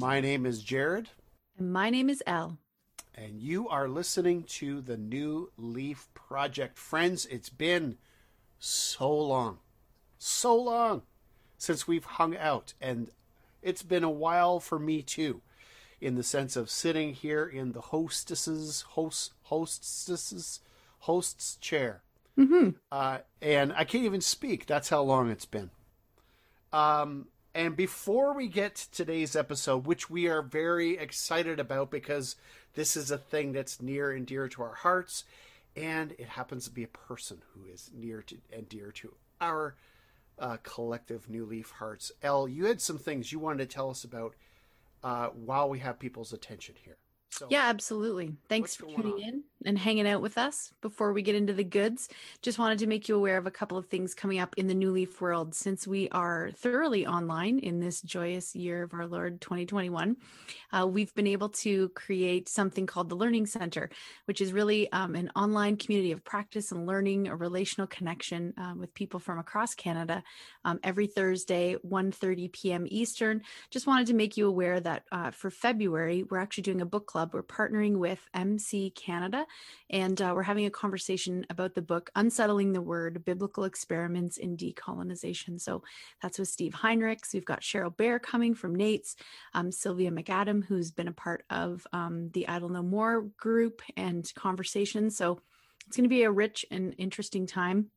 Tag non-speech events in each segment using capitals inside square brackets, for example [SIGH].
My name is Jared, And my name is Elle. and you are listening to the New Leaf Project. Friends, it's been so long, so long since we've hung out, and it's been a while for me too, in the sense of sitting here in the hostesses, host, hostesses, host's chair. Mm-hmm. uh, and I can't even speak. That's how long it's been. Um, and before we get to today's episode, which we are very excited about because this is a thing that's near and dear to our hearts, and it happens to be a person who is near to and dear to our uh, collective New Leaf hearts. Elle, you had some things you wanted to tell us about uh, while we have people's attention here. So, Yeah, absolutely. Thanks for tuning on? in and hanging out with us. Before we get into the goods, just wanted to make you aware of a couple of things coming up in the New Leaf world since we are thoroughly online in this joyous year of our Lord 2021. Uh, we've been able to create something called the Learning Center, which is really um, an online community of practice and learning, a relational connection uh, with people from across Canada um, every Thursday, 1.30 p.m. Eastern. Just wanted to make you aware that uh, for February, we're actually doing a book club. We're partnering with MC Canada, and uh, we're having a conversation about the book Unsettling the Word Biblical Experiments in Decolonization. So that's with Steve Heinrichs. We've got Cheryl Bear coming from Nate's, um, Sylvia McAdam, who's been a part of um, the Idle No More group and conversation. So it's going to be a rich and interesting time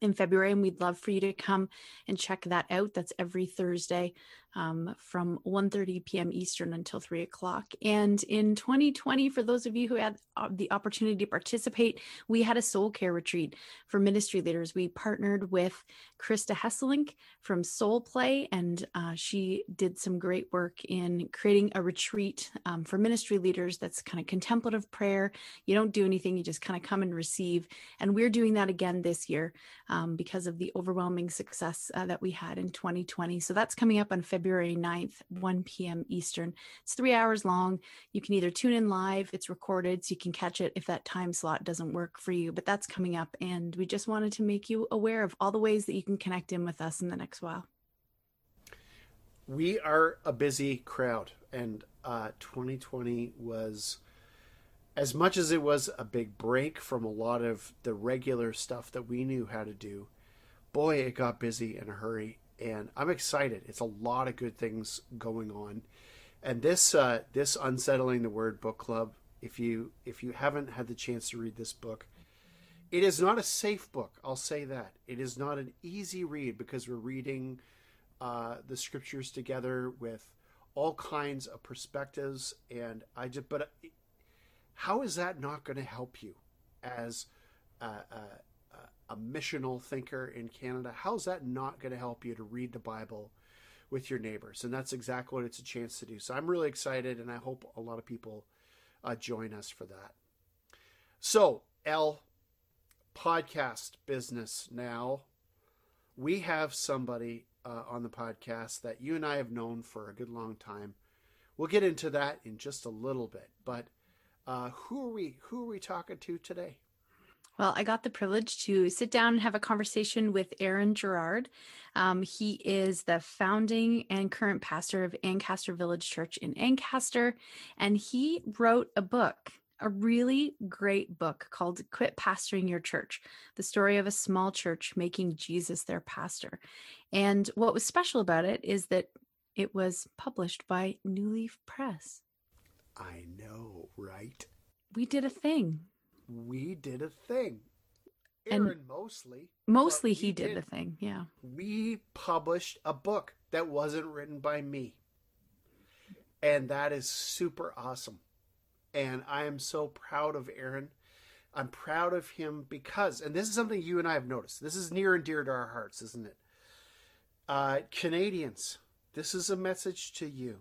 in February, and we'd love for you to come and check that out. That's every Thursday um, from 1.30 p.m. Eastern until 3 o'clock. And in 2020, for those of you who had uh, the opportunity to participate, we had a soul care retreat for ministry leaders. We partnered with Krista Hesselink from Soul Play, and uh, she did some great work in creating a retreat um, for ministry leaders that's kind of contemplative prayer. You don't do anything, you just kind of come and receive. And we're doing that again this year um, because of the overwhelming success uh, that we had in 2020. So that's coming up on February 9th, 1 p.m. Eastern. It's three hours long. You can either tune in live, it's recorded, so you can catch it if that time slot doesn't work for you. But that's coming up. And we just wanted to make you aware of all the ways that you can connect in with us in the next while. we are a busy crowd and uh, 2020 was as much as it was a big break from a lot of the regular stuff that we knew how to do boy it got busy in a hurry and i'm excited. It's a lot of good things going on. And this uh, this unsettling the word book club if you if you haven't had the chance to read this book it is not a safe book i'll say that. It is not an easy read because we're reading uh, the scriptures together with all kinds of perspectives and i just but uh, how is that not going to help you as a, a, missional thinker in canada how is that not going to help you to read the bible with your neighbors and that's exactly what it's a chance to do so i'm really excited and i hope a lot of people uh, join us for that so Elle podcast business now we have somebody uh, on the podcast that you and I have known for a good long time. We'll get into that in just a little bit, but uh, who are we? Who are we talking to today? Well, I got the privilege to sit down and have a conversation with Aaron Gerrard. Um, he is the founding and current pastor of Ancaster Village Church in Ancaster, and he wrote a book, a really great book called Quit Pastoring Your Church The Story of a Small Church Making Jesus Their Pastor. And what was special about it is that it was published by New Leaf Press. I know, right? We did a thing. We did a thing. And mostly. Mostly he did did. the thing. Yeah. We published a book that wasn't written by me. And that is super awesome. And I am so proud of Aaron. I'm proud of him because, and this is something you and I have noticed. This is near and dear to our hearts, isn't it? Uh, Canadians, this is a message to you.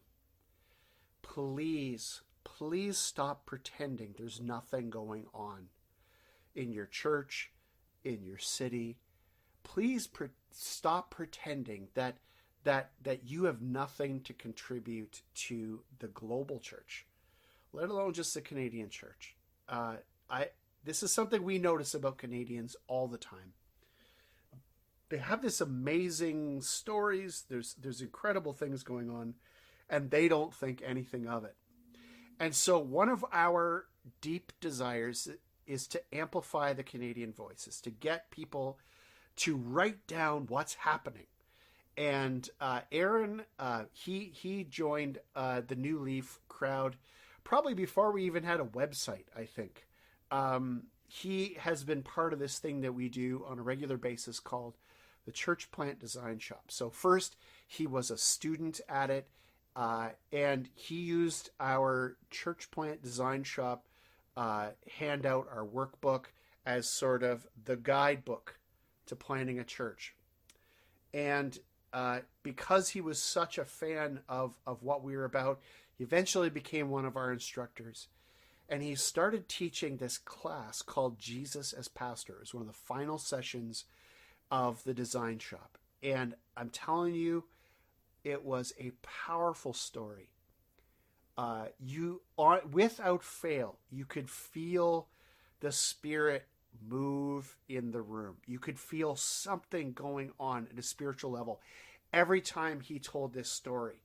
Please, please stop pretending there's nothing going on in your church, in your city. Please pre- stop pretending that that that you have nothing to contribute to the global church, let alone just the Canadian church. Uh, I this is something we notice about Canadians all the time. They have this amazing stories. There's there's incredible things going on, and they don't think anything of it. And so, one of our deep desires is to amplify the Canadian voices, to get people to write down what's happening. And uh, Aaron, uh, he he joined uh, the New Leaf crowd probably before we even had a website. I think um, he has been part of this thing that we do on a regular basis called the Church Plant Design Shop. So first, he was a student at it, uh, and he used our Church Plant Design Shop uh, handout, our workbook, as sort of the guidebook to planning a church. And uh, because he was such a fan of, of what we were about, he eventually became one of our instructors. And he started teaching this class called Jesus as Pastor. It was one of the final sessions of the design shop. And I'm telling you, it was a powerful story. Uh, you on without fail, you could feel the spirit move in the room. You could feel something going on at a spiritual level every time he told this story.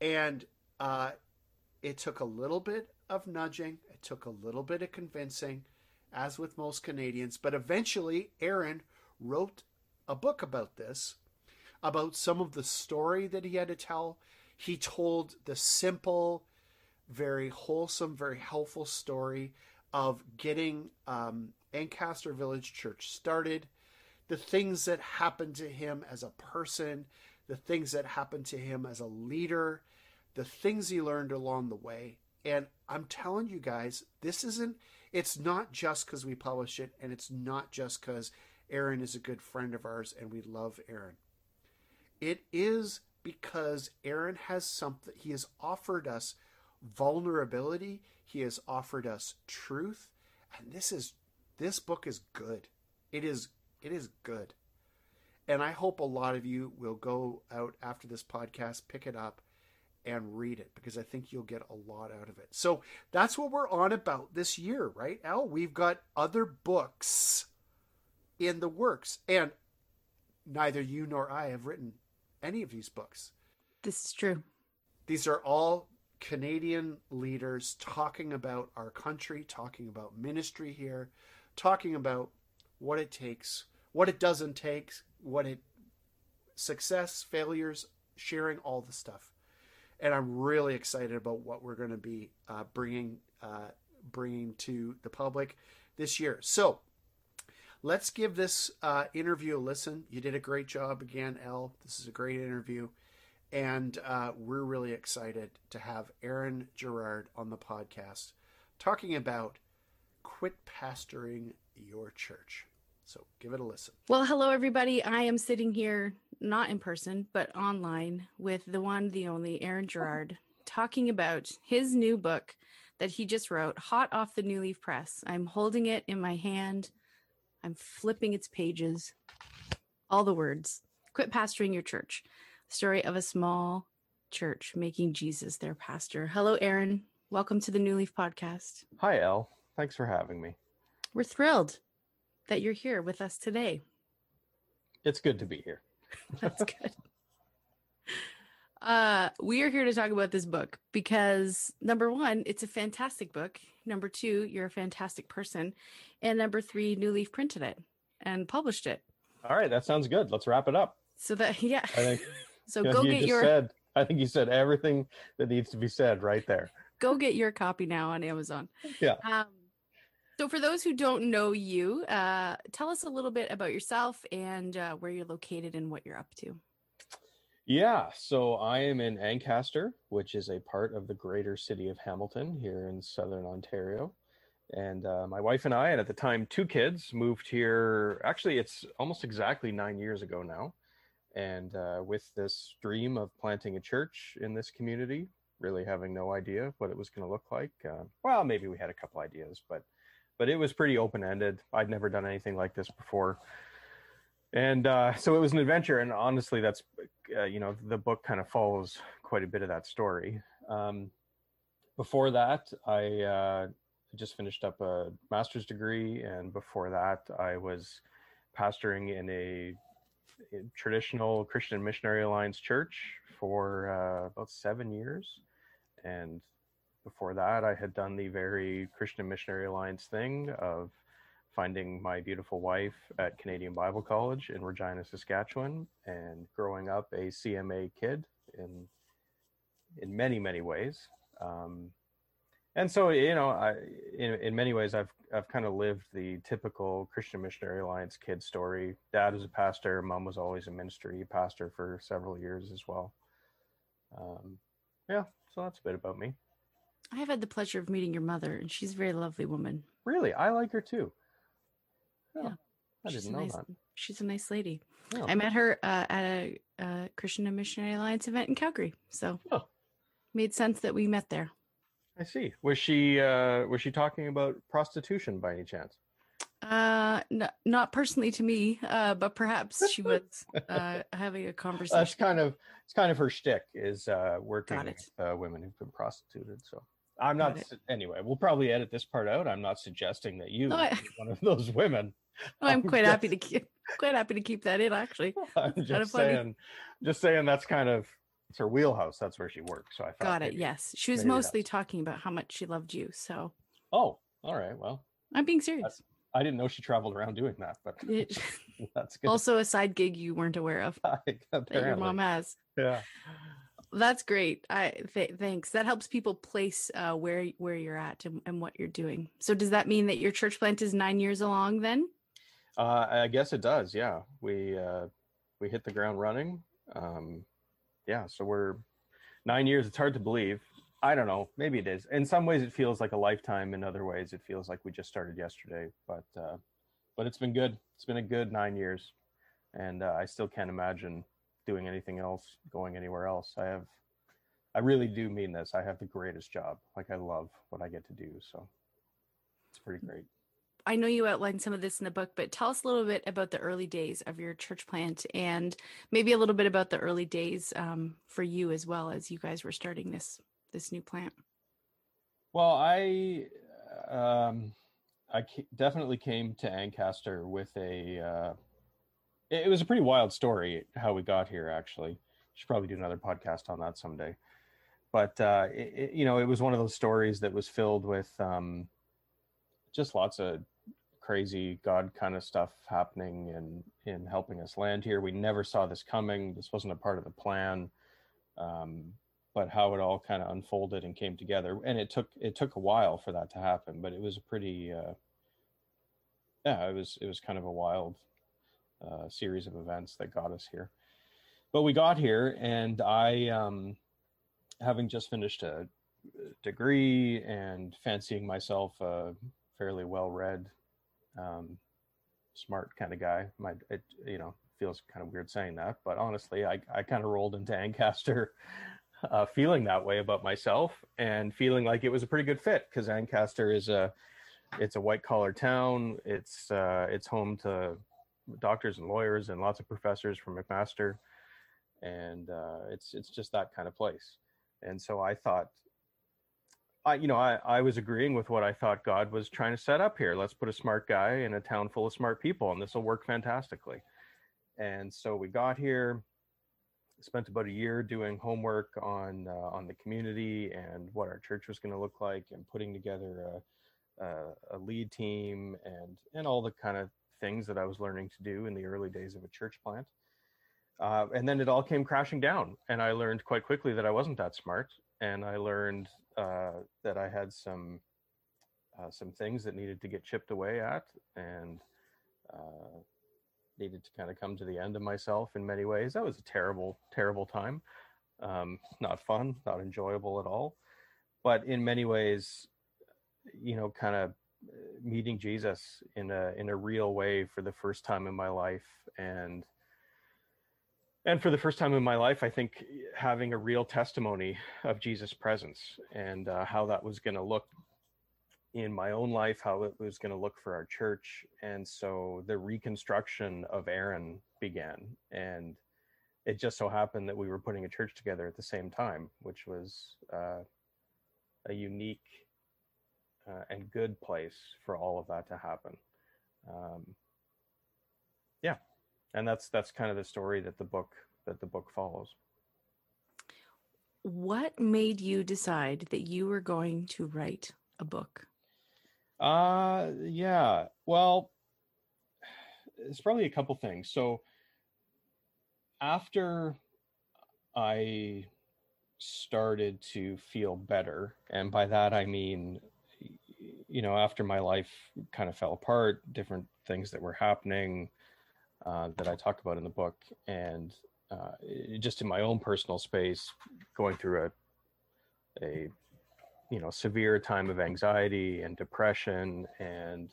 And uh, it took a little bit of nudging, it took a little bit of convincing, as with most Canadians. But eventually, Aaron wrote a book about this, about some of the story that he had to tell. He told the simple, very wholesome, very helpful story of getting um, Ancaster Village Church started, the things that happened to him as a person, the things that happened to him as a leader, the things he learned along the way. And I'm telling you guys, this isn't, it's not just because we publish it, and it's not just because Aaron is a good friend of ours and we love Aaron. It is because Aaron has something, he has offered us vulnerability, he has offered us truth, and this is this book is good. It is it is good. And I hope a lot of you will go out after this podcast, pick it up and read it because I think you'll get a lot out of it. So that's what we're on about this year, right, Al? We've got other books in the works. And neither you nor I have written any of these books. This is true. These are all Canadian leaders talking about our country, talking about ministry here, talking about what it takes, what it doesn't take, what it success, failures, sharing all the stuff. And I'm really excited about what we're going to be uh, bringing uh, bringing to the public this year. So let's give this uh, interview a listen. You did a great job again, Elle. This is a great interview. And uh, we're really excited to have Aaron Gerrard on the podcast talking about quit pastoring your church. So give it a listen. Well, hello, everybody. I am sitting here, not in person, but online with the one, the only Aaron Gerrard, talking about his new book that he just wrote, hot off the New Leaf Press. I'm holding it in my hand, I'm flipping its pages, all the words. Quit pastoring your church. Story of a small church making Jesus their pastor. Hello, Aaron. Welcome to the New Leaf podcast. Hi, Elle. Thanks for having me. We're thrilled that you're here with us today. It's good to be here. [LAUGHS] That's good. [LAUGHS] Uh, we are here to talk about this book because number one, it's a fantastic book. Number two, you're a fantastic person. And number three, New Leaf printed it and published it. All right, that sounds good. Let's wrap it up. So that [LAUGHS] yeah. I think [LAUGHS] so [LAUGHS] go you get just your said I think you said everything that needs to be said right there. go get your copy now on Amazon. Yeah. Um, so for those who don't know you, uh, tell us a little bit about yourself and uh, where you're located and what you're up to. Yeah, so I am in Ancaster, which is a part of the greater city of Hamilton here in southern Ontario. And uh, my wife and I, and at the time two kids, moved here. Actually, it's almost exactly nine years ago now. And uh, with this dream of planting a church in this community, really having no idea what it was going to look like. Uh, well, maybe we had a couple ideas, but but it was pretty open ended. I'd never done anything like this before, and uh, so it was an adventure. And honestly, that's uh, you know the book kind of follows quite a bit of that story. Um, before that, I uh, just finished up a master's degree, and before that, I was pastoring in a traditional Christian Missionary Alliance Church for uh, about seven years, and before that, I had done the very Christian Missionary Alliance thing of finding my beautiful wife at Canadian Bible College in Regina, Saskatchewan, and growing up a CMA kid in in many many ways. Um, and so you know, I in in many ways I've I've kind of lived the typical Christian Missionary Alliance kid story. Dad was a pastor, mom was always a ministry pastor for several years as well. Um, yeah, so that's a bit about me. I've had the pleasure of meeting your mother, and she's a very lovely woman. Really, I like her too. Yeah, I she's didn't a know nice, that. She's a nice lady. Yeah. I met her uh, at a, uh Christian and Missionary Alliance event in Calgary, so Oh. made sense that we met there. I see. Was she uh was she talking about prostitution by any chance? Uh, n- not personally to me, uh, but perhaps she [LAUGHS] was uh, having a conversation. That's kind of it's kind of her shtick is uh working with uh, women who've been prostituted. So I'm not anyway. We'll probably edit this part out. I'm not suggesting that you No, I- one of those women. [LAUGHS] I'm I'm quite happy to keep [LAUGHS] quite happy to keep that in. Actually, [LAUGHS] I'm just saying, just saying that's kind of it's her wheelhouse. That's where she works. So I thought got it. maybe- Yes, she was mostly that's- talking about how much she loved you. So Oh, all right. Well, I'm being serious. I didn't know she traveled around doing that, but It- that's good. also, a side gig you weren't aware of that your mom has. Yeah. That's great. I th- thanks. That helps people place uh, where where you're at and, and what you're doing. So does that mean that your church plant is nine years along then? Uh, I guess it does. Yeah, we uh, we hit the ground running. Um, yeah, so we're nine years. It's hard to believe. I don't know. Maybe it is. In some ways, it feels like a lifetime. In other ways, it feels like we just started yesterday. But uh, but it's been good. It's been a good nine years, and uh, I still can't imagine doing anything else, going anywhere else. I have. I really do mean this. I have the greatest job. Like I love what I get to do. So it's pretty great. I know you outlined some of this in the book, but tell us a little bit about the early days of your church plant and maybe a little bit about the early days um, for you as well as you guys were starting this this new plant. Well, I um, I definitely came to Ancaster with a. Uh, it was a pretty wild story how we got here. Actually, should probably do another podcast on that someday. But uh, it- you know, it was one of those stories that was filled with um, just lots of crazy God kind of stuff happening and in helping us land here. We never saw this coming. This wasn't a part of the plan. Um, but how it all kind of unfolded and came together and it took it took a while for that to happen but it was a pretty uh yeah it was it was kind of a wild uh series of events that got us here but we got here and i um having just finished a degree and fancying myself a fairly well read um smart kind of guy my it you know feels kind of weird saying that but honestly i i kind of rolled into ancaster [LAUGHS] uh, feeling that way about myself and feeling like it was a pretty good fit because Ancaster is a it's a white collar town. It's uh, it's home to doctors and lawyers and lots of professors from McMaster, and uh, it's it's just that kind of place. And so I thought, I you know I I was agreeing with what I thought God was trying to set up here. Let's put a smart guy in a town full of smart people, and this will work fantastically. And so we got here spent about a year doing homework on uh, on the community and what our church was going to look like and putting together a, a, a lead team and and all the kind of things that I was learning to do in the early days of a church plant. Uh, and then it all came crashing down, and I learned quite quickly that I wasn't that smart, and I learned uh, that I had some uh, some things that needed to get chipped away at, and uh, needed to kind of come to the end of myself in many ways. That was a terrible, terrible time. Um, not fun, not enjoyable at all. But in many ways, you know, kind of meeting Jesus in a in a real way for the first time in my life, and and for the first time in my life, I think having a real testimony of Jesus' presence and uh, how that was going to look in my own life, how it was going to look for our church. And so the reconstruction of Aaron began. And it just so happened that we were putting a church together at the same time, which was uh, a unique uh, and good place for all of that to happen. Um. And that's that's kind of the story that the book that the book follows. What made you decide that you were going to write a book? Uh yeah. Well it's probably a couple things. So after i started to feel better and by that i mean you know after my life kind of fell apart different things that were happening uh, that i talk about in the book and uh, just in my own personal space going through a a you know severe time of anxiety and depression and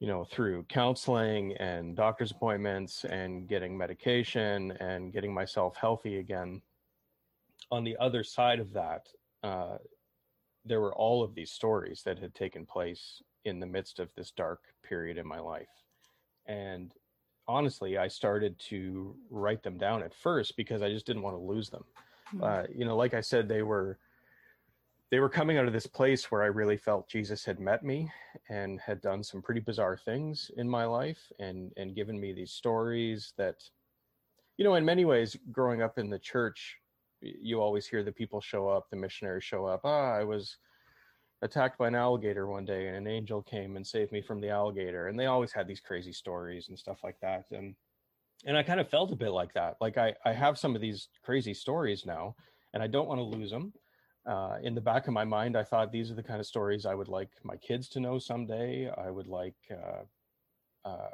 you know through counseling and doctor's appointments and getting medication and getting myself healthy again on the other side of that, uh, there were all of these stories that had taken place in the midst of this dark period in my life. And honestly, I started to write them down at first because I just didn't want to lose them. Mm-hmm. Uh, you know, like I said, they were they were coming out of this place where I really felt Jesus had met me and had done some pretty bizarre things in my life and and given me these stories that you know in many ways growing up in the church you always hear the people show up, the missionaries show up. Ah, I was attacked by an alligator one day and an angel came and saved me from the alligator. And they always had these crazy stories and stuff like that. And and I kind of felt a bit like that. Like I, I have some of these crazy stories now and I don't want to lose them. Uh, in the back of my mind, I thought these are the kind of stories I would like my kids to know someday. I would like uh, uh,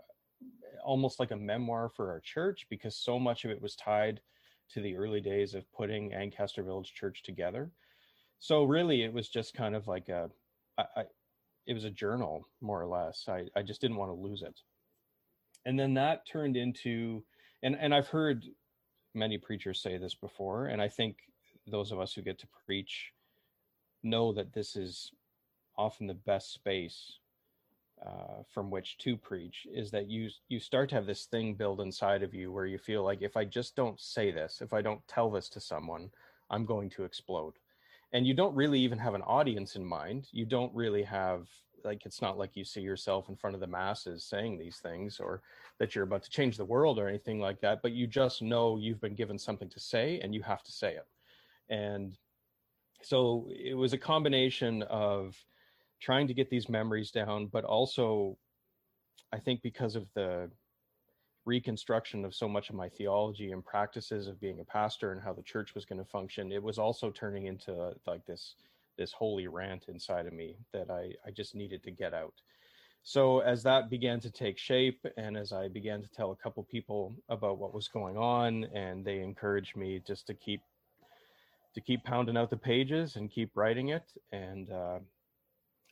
almost like a memoir for our church because so much of it was tied to the early days of putting Ancaster Village Church together. So really, it was just kind of like a, I, I, it was a journal more or less. I, I just didn't want to lose it. And then that turned into, and and I've heard many preachers say this before, and I think those of us who get to preach know that this is often the best space uh, from which to preach is that you you start to have this thing build inside of you where you feel like if I just don't say this, if I don't tell this to someone, I'm going to explode. And you don't really even have an audience in mind. You don't really have like it's not like you see yourself in front of the masses saying these things or that you're about to change the world or anything like that, but you just know you've been given something to say and you have to say it. And so it was a combination of trying to get these memories down, but also I think because of the reconstruction of so much of my theology and practices of being a pastor and how the church was going to function, it was also turning into like this this holy rant inside of me that I, I just needed to get out. So as that began to take shape and as I began to tell a couple people about what was going on and they encouraged me just to keep to keep pounding out the pages and keep writing it and uh,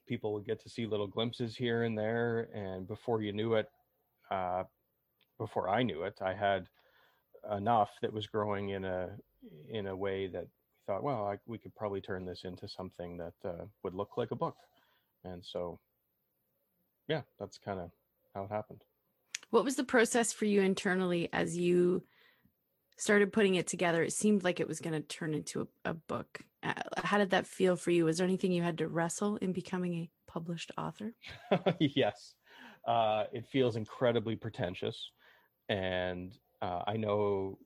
people would get to see little glimpses here and there and before you knew it uh, before i knew it i had enough that was growing in a in a way that we thought well I, we could probably turn this into something that uh, would look like a book and so yeah that's kind of how it happened what was the process for you internally as you started putting it together it seemed like it was going to turn into a, a book uh, how did that feel for you? Was there anything you had to wrestle in becoming a published author? [LAUGHS] yes. Uh, it feels incredibly pretentious. And uh, I know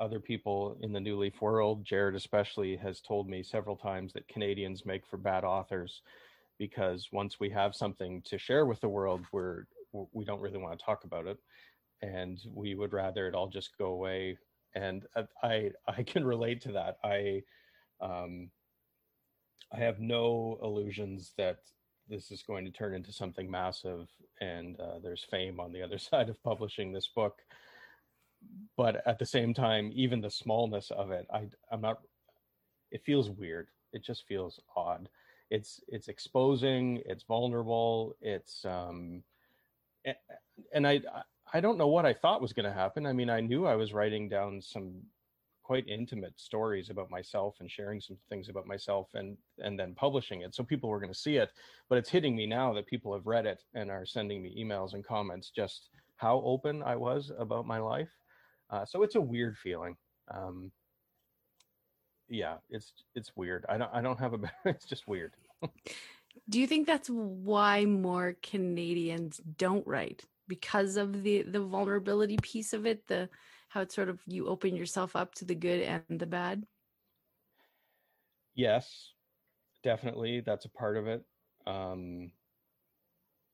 other people in the New Leaf world, Jared especially, has told me several times that Canadians make for bad authors because once we have something to share with the world, we're we don't really want to talk about it, and we would rather it all just go away. And uh, I [LAUGHS] I can relate to that. I um, I have no illusions that this is going to turn into something massive and uh, there's fame on the other [LAUGHS] side of publishing this book. But at the same time, even the smallness of it, I, I'm not, it feels weird. It just feels odd. It's, it's exposing, it's vulnerable, it's, um, and I, I don't know what I thought was going to happen. I mean, I knew I was writing down some quite intimate stories about myself and sharing some things about myself and and then publishing it so people were going to see it. But it's hitting me now that people have read it and are sending me emails and comments just how open i was about my life. Uh, so it's a weird feeling. Um, yeah it's it's weird. I don't i don't have a [LAUGHS] it's just weird. Do you think that's why more canadians don't write? Because of the the vulnerability piece of it the how it's sort of you open yourself up to the good and the bad? Yes definitely that's a part of it um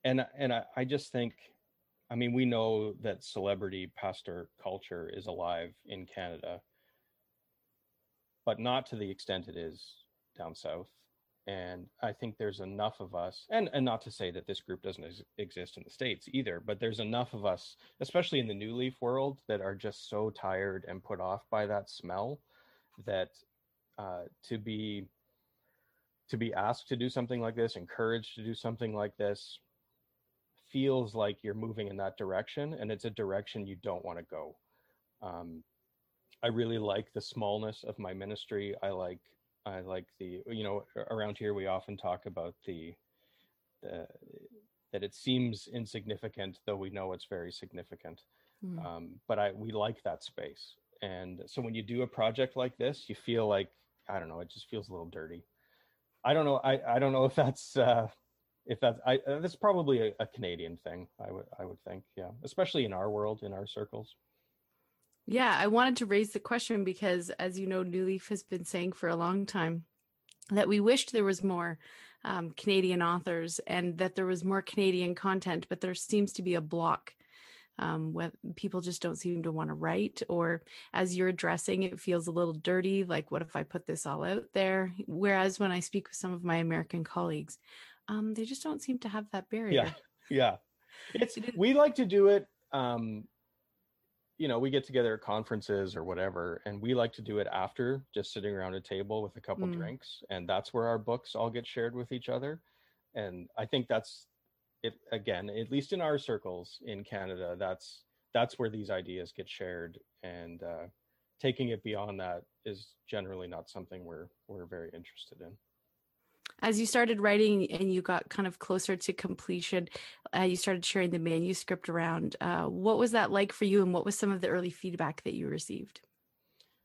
and and I, I just think i mean we know that celebrity pastor culture is alive in canada but not to the extent it is down south and i think there's enough of us and and not to say that this group doesn't ex- exist in the states either but there's enough of us especially in the new leaf world that are just so tired and put off by that smell that uh, to be to be asked to do something like this encouraged to do something like this feels like you're moving in that direction and it's a direction you don't want to go. Um, i really like the smallness of my ministry. I like I like the you know around here we often talk about the the that it seems insignificant though we know it's very significant. Mm. Um, but I we like that space, and so when you do a project like this, you feel like I don't know, it just feels a little dirty. I don't know. I I don't know [LAUGHS] if that's uh, if that's I uh, that's probably a, a Canadian thing. I would I would think yeah, especially in our world in our circles. Yeah, I wanted to raise the question because, as you know, New Leaf has been saying for a long time that we wished there was more um, Canadian authors and that there was more Canadian content, but there seems to be a block. Um, when people just don't seem to want to write, or as you're addressing, it feels a little dirty. Like, what if I put this all out there? Whereas when I speak with some of my American colleagues, um, they just don't seem to have that barrier. Yeah, [LAUGHS] yeah. It's we like to do it um, you know, we get together at conferences or whatever, and we like to do it after just sitting around a table with a couple mm. drinks, and that's where our books all get shared with each other. And I think that's it again, at least in our circles in Canada, that's that's where these ideas get shared, and uh, taking it beyond that is generally not something we're we're very interested in as you started writing and you got kind of closer to completion, uh, you started sharing the manuscript around. Uh, what was that like for you, and what was some of the early feedback that you received?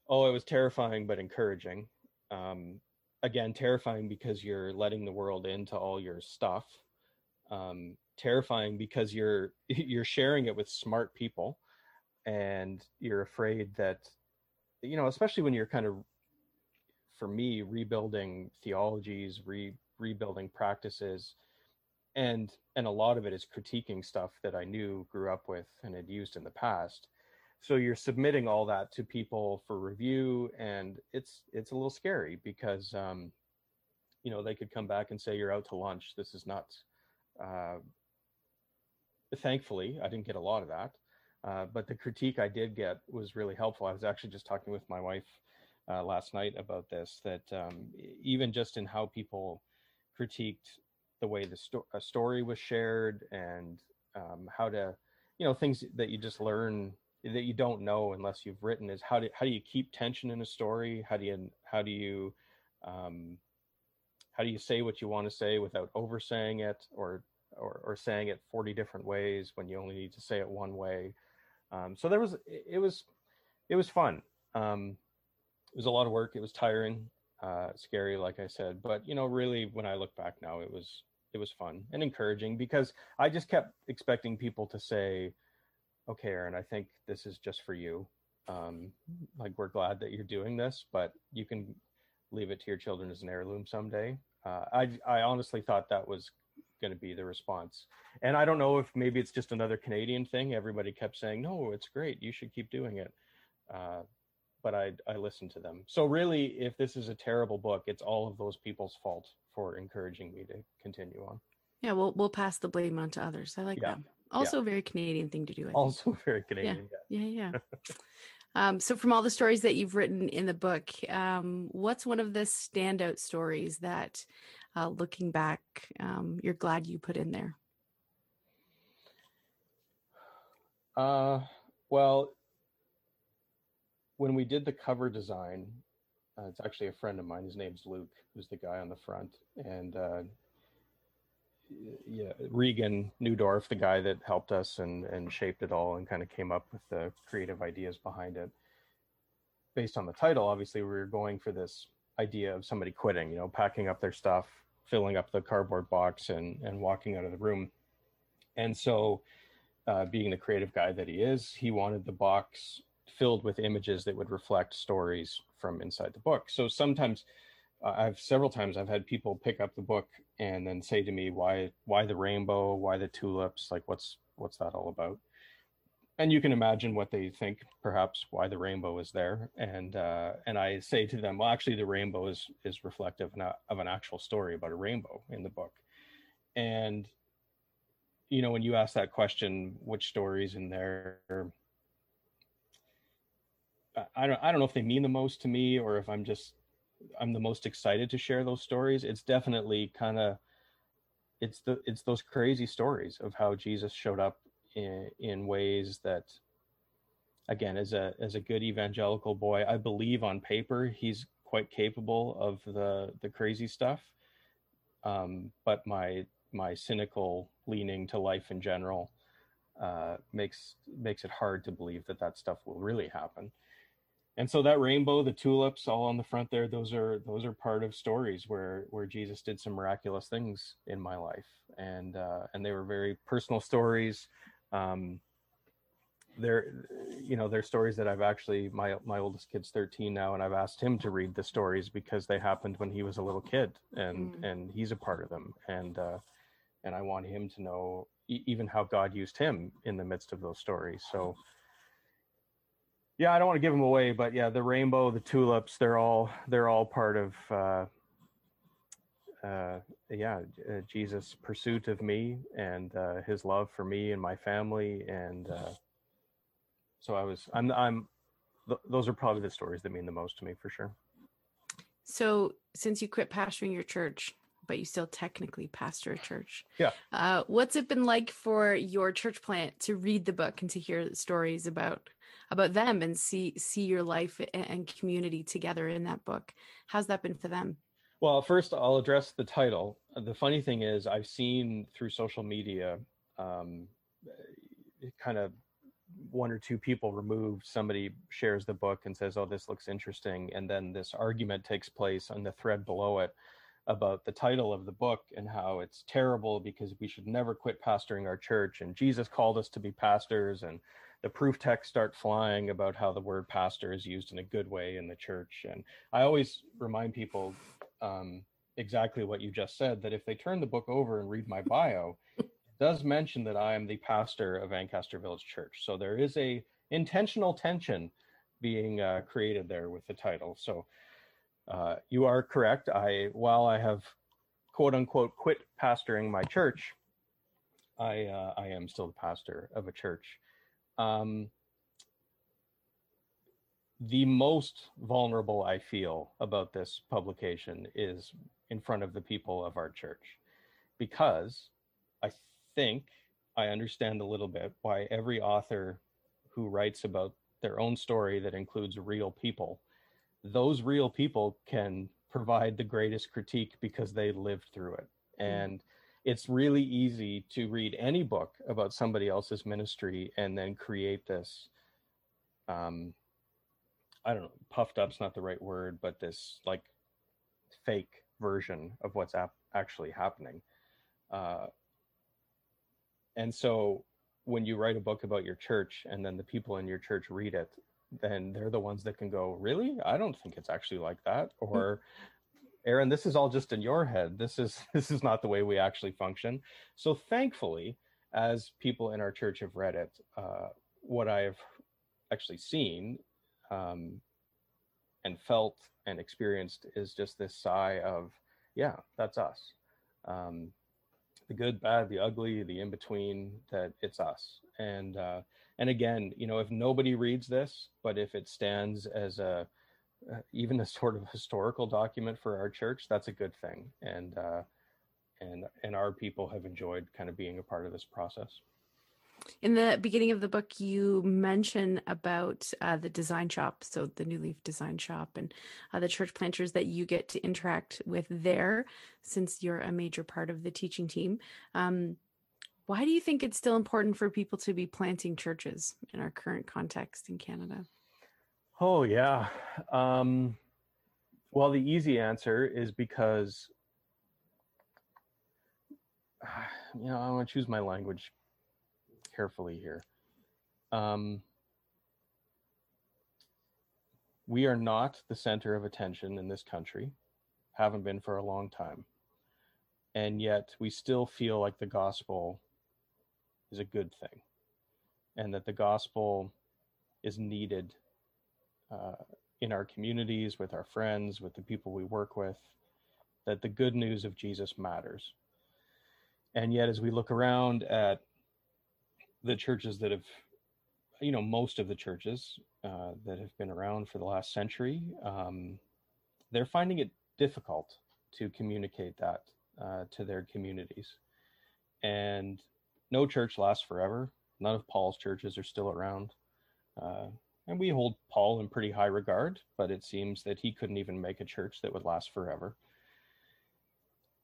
Oh, it was terrifying but encouraging. Um, again, terrifying because you're letting the world into all your stuff. Um, terrifying because you're [LAUGHS] you're sharing it with smart people, and you're afraid that, you know, especially when you're kind of for me rebuilding theologies re, rebuilding practices. And and a lot of it is critiquing stuff that i knew grew up with and had used in the past. So you're submitting all that to people for review and it's it's a little scary because um you know they could come back and say you're out to lunch. This is nuts uh thankfully i didn't get a lot of that. Uh, but the critique i did get was really helpful. I was actually just talking with my wife uh, last night about this that um, even just in how people critiqued the way the sto- a story was shared and um, how to you know things that you just learn that you don't know unless you've written is how do how do you keep tension in a story? How do you how do you um, how do you say what you want to say without oversaying it or, or or saying it 40 different ways when you only need to say it one way? Um, so there was it was it was fun. Um, it was a lot of work. It was tiring, uh, scary, like I said. But you know, really, when I look back now, it was it was fun and encouraging because I just kept expecting people to say, "Okay, Aaron, I think this is just for you. Um, like we're glad that you're doing this, but you can leave it to your children as an heirloom someday." Uh, I I honestly thought that was going to be the response. And I don't know if maybe it's just another Canadian thing. Everybody kept saying, "No, it's great. You should keep doing it." Uh, but I I listen to them. So really, if this is a terrible book, it's all of those people's fault for encouraging me to continue on. Yeah, we'll we'll pass the blame on to others. I like yeah. that. Also, yeah. a very Canadian thing to do. I also, [LAUGHS] very Canadian. Yeah, yeah. yeah. [LAUGHS] um, so, from all the stories that you've written in the book, um, what's one of the standout stories that, uh, looking back, um, you're glad you put in there? Uh, well, when we did the cover design, uh, it's actually a friend of mine. His name's Luke, who's the guy on the front, and uh, yeah, Regan Newdorf, the guy that helped us and and shaped it all and kind of came up with the creative ideas behind it. Based on the title, obviously, we were going for this idea of somebody quitting, you know, packing up their stuff, filling up the cardboard box, and and walking out of the room. And so uh, being the creative guy that he is, he wanted the box filled with images that would reflect stories from inside the book. So sometimes uh, I've several times I've had people pick up the book and then say to me, "Why, why the rainbow? Why the tulips? Like, what's what's that all about?" And you can imagine what they think, perhaps why the rainbow is there. And uh, and I say to them, "Well, actually, the rainbow is is reflective of an actual story about a rainbow in the book." And you know, when you ask that question, which stories in there? I don't I don't know if they mean the most to me or if I'm just I'm the most excited to share those stories. It's definitely kind of it's the it's those crazy stories of how Jesus showed up in in ways that again as a as a good evangelical boy, I believe on paper he's quite capable of the the crazy stuff. Um, but my my cynical leaning to life in general uh, makes makes it hard to believe that that stuff will really happen and so that rainbow the tulips all on the front there those are those are part of stories where where jesus did some miraculous things in my life. And uh, and they were very personal stories. Um, they're you know they're stories that i've actually my my oldest kid's 13 now and i've asked him to read the stories because they happened when he was a little kid and mm. and he's a part of them. And uh and i want him to know e- even how god used him in the midst of those stories. So yeah, I don't want to give them away, but yeah, the rainbow, the tulips, they're all they're all part of uh, uh, yeah, uh, Jesus' pursuit of me and uh, his love for me and my family, and uh, so I was I'm I'm th- those are probably the stories that mean the most to me for sure. So since you quit pastoring your church, but you still technically pastor a church. Yeah. Uh, what's it been like for your church plant to read the book and to hear stories about about them and see see your life and community together in that book. How's that been for them? Well, first I'll address the title. The funny thing is, I've seen through social media, um, kind of one or two people removed. Somebody shares the book and says, "Oh, this looks interesting," and then this argument takes place on the thread below it about the title of the book and how it's terrible because we should never quit pastoring our church and Jesus called us to be pastors and the proof texts start flying about how the word pastor is used in a good way in the church. And I always remind people um, exactly what you just said that if they turn the book over and read my bio, it does mention that I am the pastor of Ancaster Village Church. So there is a intentional tension being uh, created there with the title. So uh, you are correct. I while I have quote unquote quit pastoring my church, I uh, I am still the pastor of a church um, the most vulnerable I feel about this publication is in front of the people of our church because I think I understand a little bit why every author who writes about their own story that includes real people, those real people can provide the greatest critique because they lived through it. Mm. And it's really easy to read any book about somebody else's ministry and then create this um i don't know puffed up's not the right word but this like fake version of what's ap- actually happening uh and so when you write a book about your church and then the people in your church read it then they're the ones that can go really i don't think it's actually like that hmm. or Aaron, this is all just in your head. This is [LAUGHS] this is not the way we actually function. So thankfully, as people in our church have read it, uh, what I've actually seen um, and felt and experienced is just this sigh of, yeah, that's us. Um, the good, bad, the ugly, the in between. That it's us. And uh, and again, you know, if nobody reads this, but if it stands as a even a sort of historical document for our church, that's a good thing. And uh, and and our people have enjoyed kind of being a part of this process. In the beginning of the book, you mention about uh, the design shop, so the New Leaf Design Shop, and uh, the church planters that you get to interact with there, since you're a major part of the teaching team. Um, why do you think it's still important for people to be planting churches in our current context in Canada? Oh yeah. Um, well, the easy answer is because [SIGHS] you know I want to choose my language carefully here. Um, we are not the center of attention in this country, haven't been for a long time. And yet we still feel like the gospel is a good thing and that the gospel is needed uh, in our communities, with our friends, with the people we work with, that the good news of Jesus matters. And yet, as we look around at the churches that have, you know, most of the churches uh, that have been around for the last century, um, they're finding it difficult to communicate that uh, to their communities. And no church lasts forever. None of Paul's churches are still around. Uh, and we hold Paul in pretty high regard, but it seems that he couldn't even make a church that would last forever.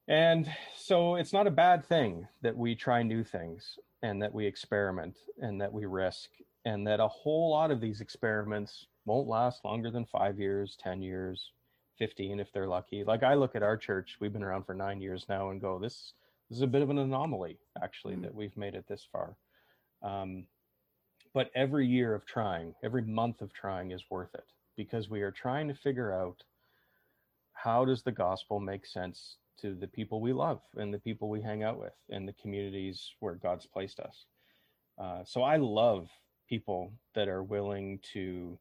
And so it's not a bad thing that we try new things and that we experiment and that we risk, and that a whole lot of these experiments won't last longer than five years, 10 years, 15 if they're lucky. Like I look at our church, we've been around for nine years now and go, this, this is a bit of an anomaly, actually, mm-hmm. that we've made it this far. Um, but every year of trying, every month of trying is worth it because we are trying to figure out how does the gospel make sense to the people we love and the people we hang out with and the communities where God's placed us. Uh, so I love people that are willing to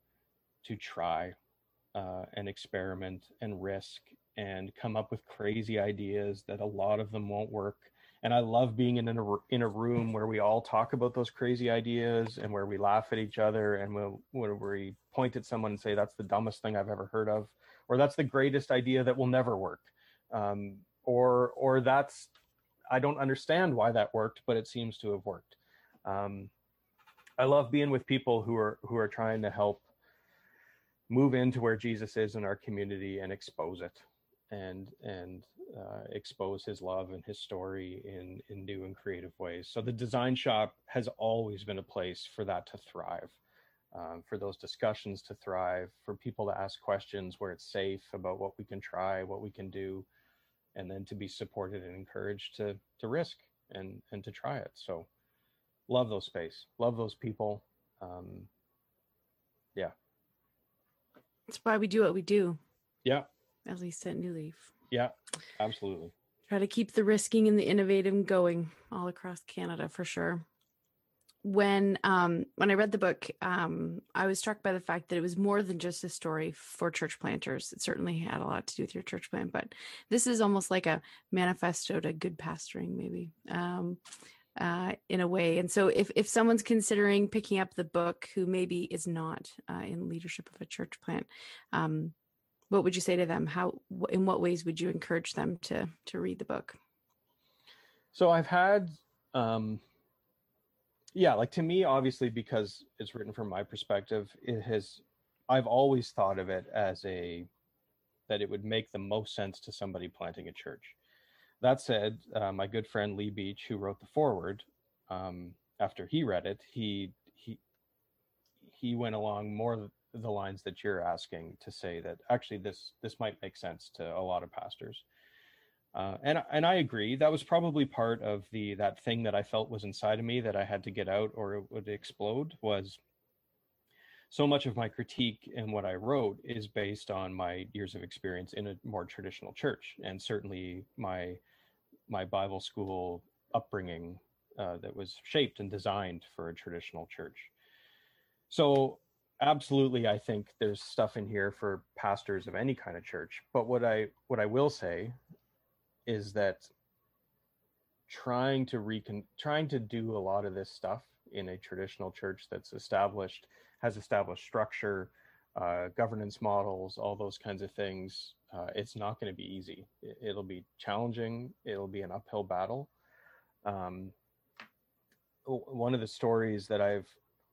to try uh, and experiment and risk and come up with crazy ideas that a lot of them won't work. And I love being in a in a room where we all talk about those crazy ideas and where we laugh at each other and where we point at someone and say that's the dumbest thing I've ever heard of, or that's the greatest idea that will never work, um, or or that's I don't understand why that worked, but it seems to have worked. Um, I love being with people who are who are trying to help move into where Jesus is in our community and expose it and and uh, expose his love and his story in in new and creative ways. So the design shop has always been a place for that to thrive, um, for those discussions to thrive, for people to ask questions where it's safe about what we can try, what we can do, and then to be supported and encouraged to to risk and and to try it. So love those space, love those people. Um, yeah, that's why we do what we do. Yeah. At least at New Leaf. Yeah, absolutely. Try to keep the risking and the innovative going all across Canada for sure. When um when I read the book, um, I was struck by the fact that it was more than just a story for church planters. It certainly had a lot to do with your church plant, but this is almost like a manifesto to good pastoring, maybe. Um, uh, in a way. And so, if if someone's considering picking up the book who maybe is not uh, in leadership of a church plant, um, what would you say to them? How in what ways would you encourage them to to read the book? So I've had, um, yeah, like to me, obviously because it's written from my perspective, it has. I've always thought of it as a that it would make the most sense to somebody planting a church that said, uh, my good friend Lee Beach, who wrote the foreword, um, after he read it, he he he went along more the lines that you're asking to say that actually this this might make sense to a lot of pastors. Uh, and and I agree. That was probably part of the that thing that I felt was inside of me that I had to get out or it would explode. Was so much of my critique and what I wrote is based on my years of experience in a more traditional church, and certainly my my Bible school upbringing uh, that was shaped and designed for a traditional church. So, absolutely, I think there's stuff in here for pastors of any kind of church. But what I what I will say is that trying to recon trying to do a lot of this stuff in a traditional church that's established has established structure uh, governance models, all those kinds of things, uh, it's not going to be easy. It, will be challenging. It'll be an uphill battle. Um, one of the stories that I've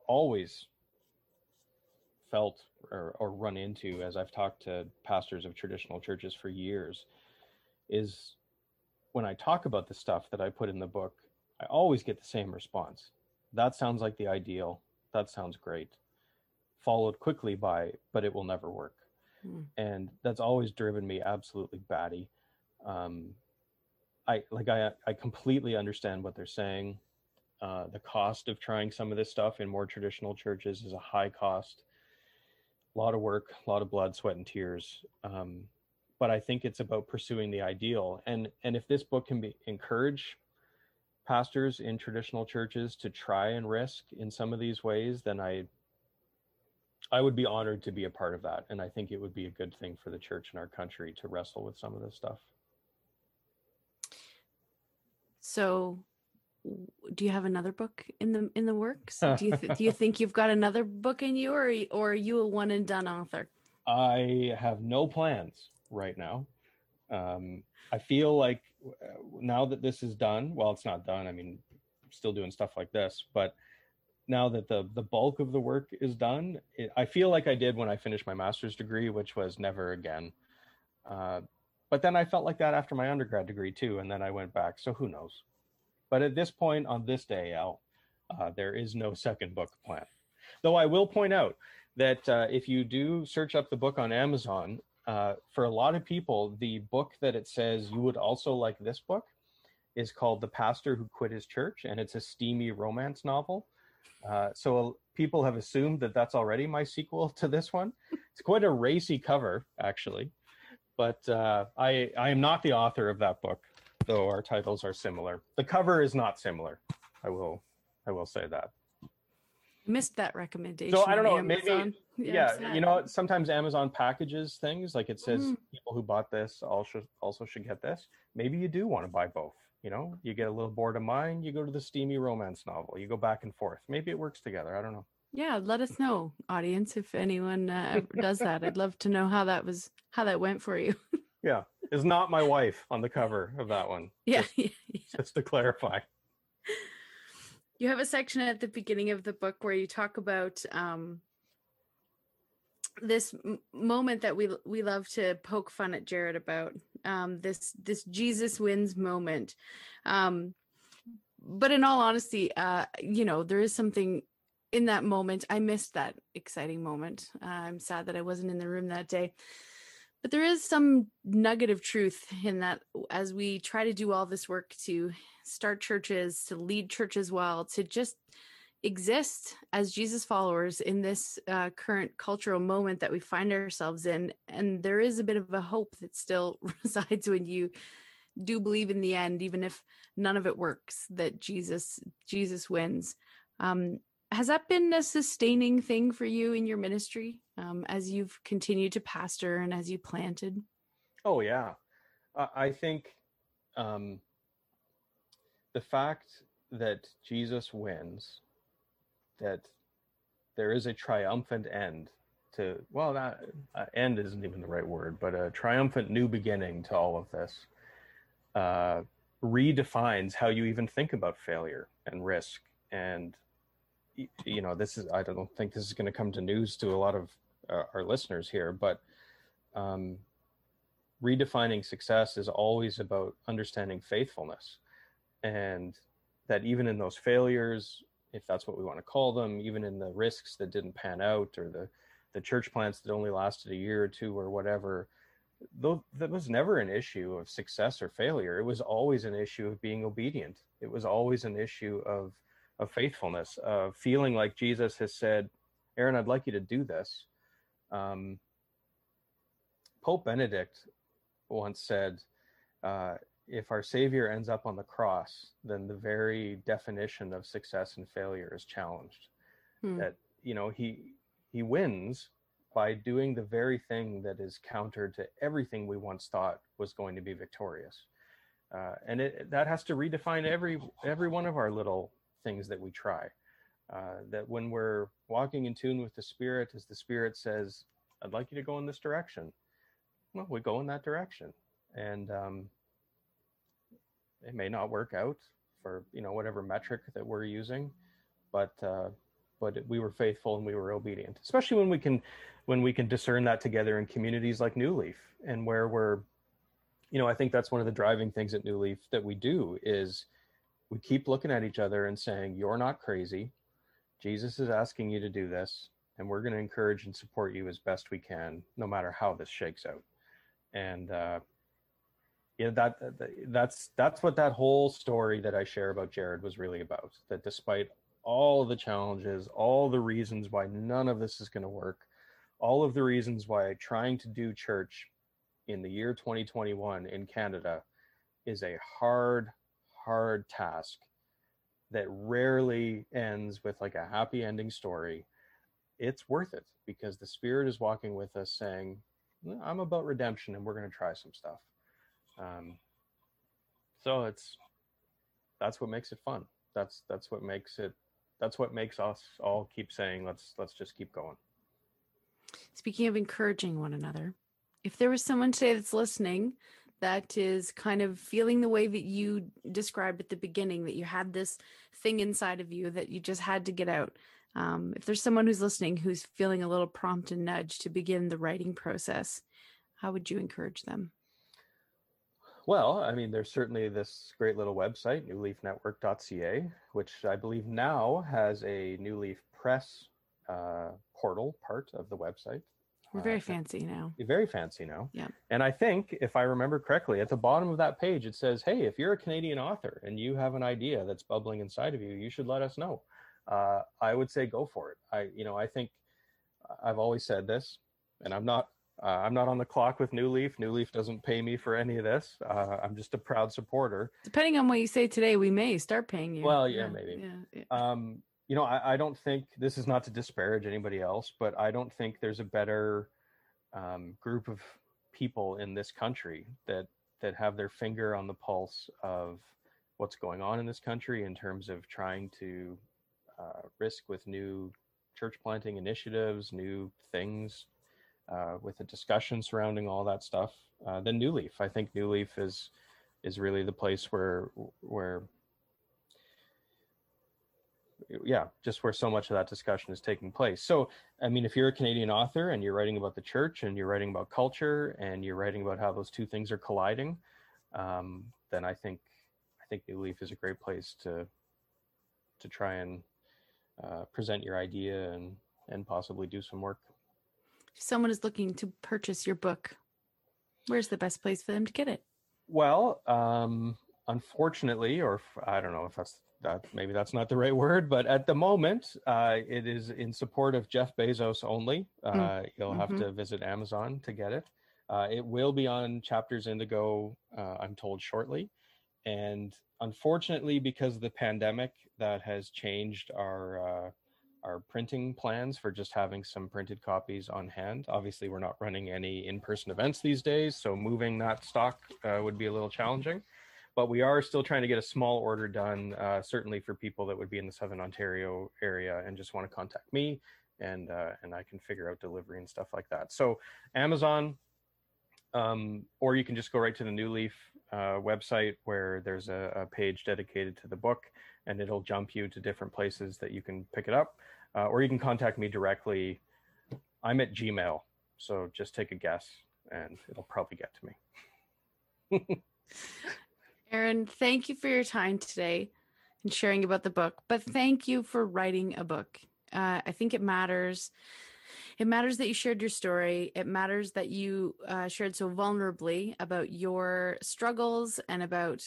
always felt or, or run into as I've talked to pastors of traditional churches for years is when I talk about the stuff that I put in the book, I always get the same response. That sounds like the ideal. That sounds great followed quickly by, but it will never work. Mm. And that's always driven me absolutely batty. Um, I like I I completely understand what they're saying. Uh, the cost of trying some of this stuff in more traditional churches is a high cost, a lot of work, a lot of blood, sweat, and tears. Um, but I think it's about pursuing the ideal. And and if this book can be encourage pastors in traditional churches to try and risk in some of these ways, then I I would be honored to be a part of that. And I think it would be a good thing for the church in our country to wrestle with some of this stuff. So do you have another book in the in the works? Do you th- do you [LAUGHS] think you've got another book in you or or are you a one and done author? I have no plans right now. Um, I feel like uh, now that this is done, well, it's not done. I mean, I'm still doing stuff like this, but now that the the bulk of the work is done, it, I feel like I did when I finished my master's degree, which was never again. Uh, but then I felt like that after my undergrad degree too, and then I went back. So who knows? But at this point, on this day, Elle, uh, there is no second book plan. Though I will point out that uh, if you do search up the book on Amazon, uh, for a lot of people, the book that it says you would also like this book is called The Pastor Who Quit His Church, and it's a steamy romance novel. Uh, so people have assumed that that's already my sequel to this one. It's quite a racy cover, actually, but uh, I I am not the author of that book, though our titles are similar. The cover is not similar. I will I will say that missed that recommendation. So I don't know, maybe yeah, yeah you know, sometimes Amazon packages things like it says mm. people who bought this also also should get this. Maybe you do want to buy both. You know, you get a little bored of mine, you go to the steamy romance novel. You go back and forth. Maybe it works together. I don't know. Yeah, let us know, audience, if anyone uh, does that. I'd love to know how that was, how that went for you. [LAUGHS] yeah, is not my wife on the cover of that one. [LAUGHS] Yeah, just, [LAUGHS] yeah. just to clarify you have a section at the beginning of the book where you talk about um, this m- moment that we we love to poke fun at Jared about um, this this Jesus wins moment. Um, but in all honesty, uh, you know, there is something in that moment. I missed that exciting moment. Uh, I'm sad that I wasn't in the room that day. But there is some nugget of truth in that as we try to do all this work to start churches, to lead churches well, to just exist as Jesus followers in this uh, current cultural moment that we find ourselves in. And there is a bit of a hope that still [LAUGHS] resides when you do believe in the end, even if none of it works, that Jesus Jesus wins. Um, has that been a sustaining thing for you in your ministry um, as you've continued to pastor and as you planted? Oh yeah, I think um, the fact that Jesus wins, that there is a triumphant end to, well, that uh, end isn't even the right word, but a triumphant new beginning to all of this, uh, redefines how you even think about failure and risk. And, you know, this is, I don't think this is going to come to news to a lot of uh, our listeners here, but um, redefining success is always about understanding faithfulness and that even in those failures if that's what we want to call them even in the risks that didn't pan out or the the church plants that only lasted a year or two or whatever though that was never an issue of success or failure. It was always an issue of being obedient. It was always an issue of of faithfulness of feeling like jesus has said aaron i'd like you to do this um, pope benedict once said uh, if our savior ends up on the cross then the very definition of success and failure is challenged. Hmm. that you know he he wins by doing the very thing that is counter to everything we once thought was going to be victorious. Uh, and it, that has to redefine every every one of our little things that we try uh, that when we're walking in tune with the spirit as the spirit says i'd like you to go in this direction. Well we go in that direction. And um, it may not work out for you know whatever metric that we're using but uh, but we were faithful and we were obedient especially when we can when we can discern that together in communities like new leaf and where we're you know i think that's one of the driving things at new leaf that we do is we keep looking at each other and saying you're not crazy jesus is asking you to do this and we're going to encourage and support you as best we can no matter how this shakes out and uh, yeah, that that's that's what that whole story that I share about Jared was really about. That despite all the challenges, all the reasons why none of this is going to work, all of the reasons why trying to do church in the year 2021 in Canada is a hard, hard task that rarely ends with like a happy ending story. It's worth it because the Spirit is walking with us saying, I'm about redemption and we're going to try some stuff. Um, so it's that's what makes it fun. That's that's what makes it that's what makes us all keep saying let's let's just keep going. Speaking of encouraging one another, if there was someone today that's listening that is kind of feeling the way that you described at the beginning, that you had this thing inside of you that you just had to get out. Um, if there's someone who's listening who's feeling a little prompt and nudge to begin the writing process, how would you encourage them? Well, I mean, there's certainly this great little website, newleafnetwork.ca, which I believe now has a New Leaf Press uh, portal part of the website. We're very uh, fancy now. Very fancy now. Yeah. And I think, if I remember correctly, at the bottom of that page, it says, hey, if you're a Canadian author and you have an idea that's bubbling inside of you, you should let us know. Uh, I would say go for it. I, you know, I think I've always said this, and I'm not uh, I'm not on the clock with New Leaf. New Leaf doesn't pay me for any of this. Uh, I'm just a proud supporter. Depending on what you say today, we may start paying you. Well, yeah, yeah maybe. Yeah, yeah. Um, you know, I, I, don't think this is not to disparage anybody else, but I don't think there's a better um, group of people in this country that that have their finger on the pulse of what's going on in this country in terms of trying to uh, risk with new church planting initiatives, new things, uh, with a discussion surrounding all that stuff, uh, then New Leaf. I think New Leaf is is really the place where where yeah, just where so much of that discussion is taking place. So, I mean, if you're a Canadian author and you're writing about the church and you're writing about culture and you're writing about how those two things are colliding, um, then I think I think New Leaf is a great place to to try and uh, present your idea and and possibly do some work if someone is looking to purchase your book, where's the best place for them to get it? Well, um, unfortunately, or I don't know if that's that maybe that's not the right word, but at the moment, uh, it is in support of Jeff Bezos only. Uh, mm. You'll have mm-hmm. to visit Amazon to get it. Uh, it will be on Chapters Indigo, uh, I'm told shortly. And unfortunately, because of the pandemic, that has changed our uh, our printing plans for just having some printed copies on hand. Obviously, we're not running any in-person events these days, so moving that stock uh, would be a little challenging. But we are still trying to get a small order done, uh, certainly for people that would be in the Southern Ontario area and just want to contact me, and uh, and I can figure out delivery and stuff like that. So Amazon, um, or you can just go right to the New Leaf uh, website where there's a, a, page dedicated to the book, and it'll jump you to different places that you can pick it up uh, or you can contact me directly. I'm at Gmail, so just take a guess and it'll probably get to me. [LAUGHS] Aaron, thank you for your time today and sharing about the book, but thank you for writing a book. Uh, I think it matters. It matters that you shared your story. It matters that you uh, shared so vulnerably about your struggles and about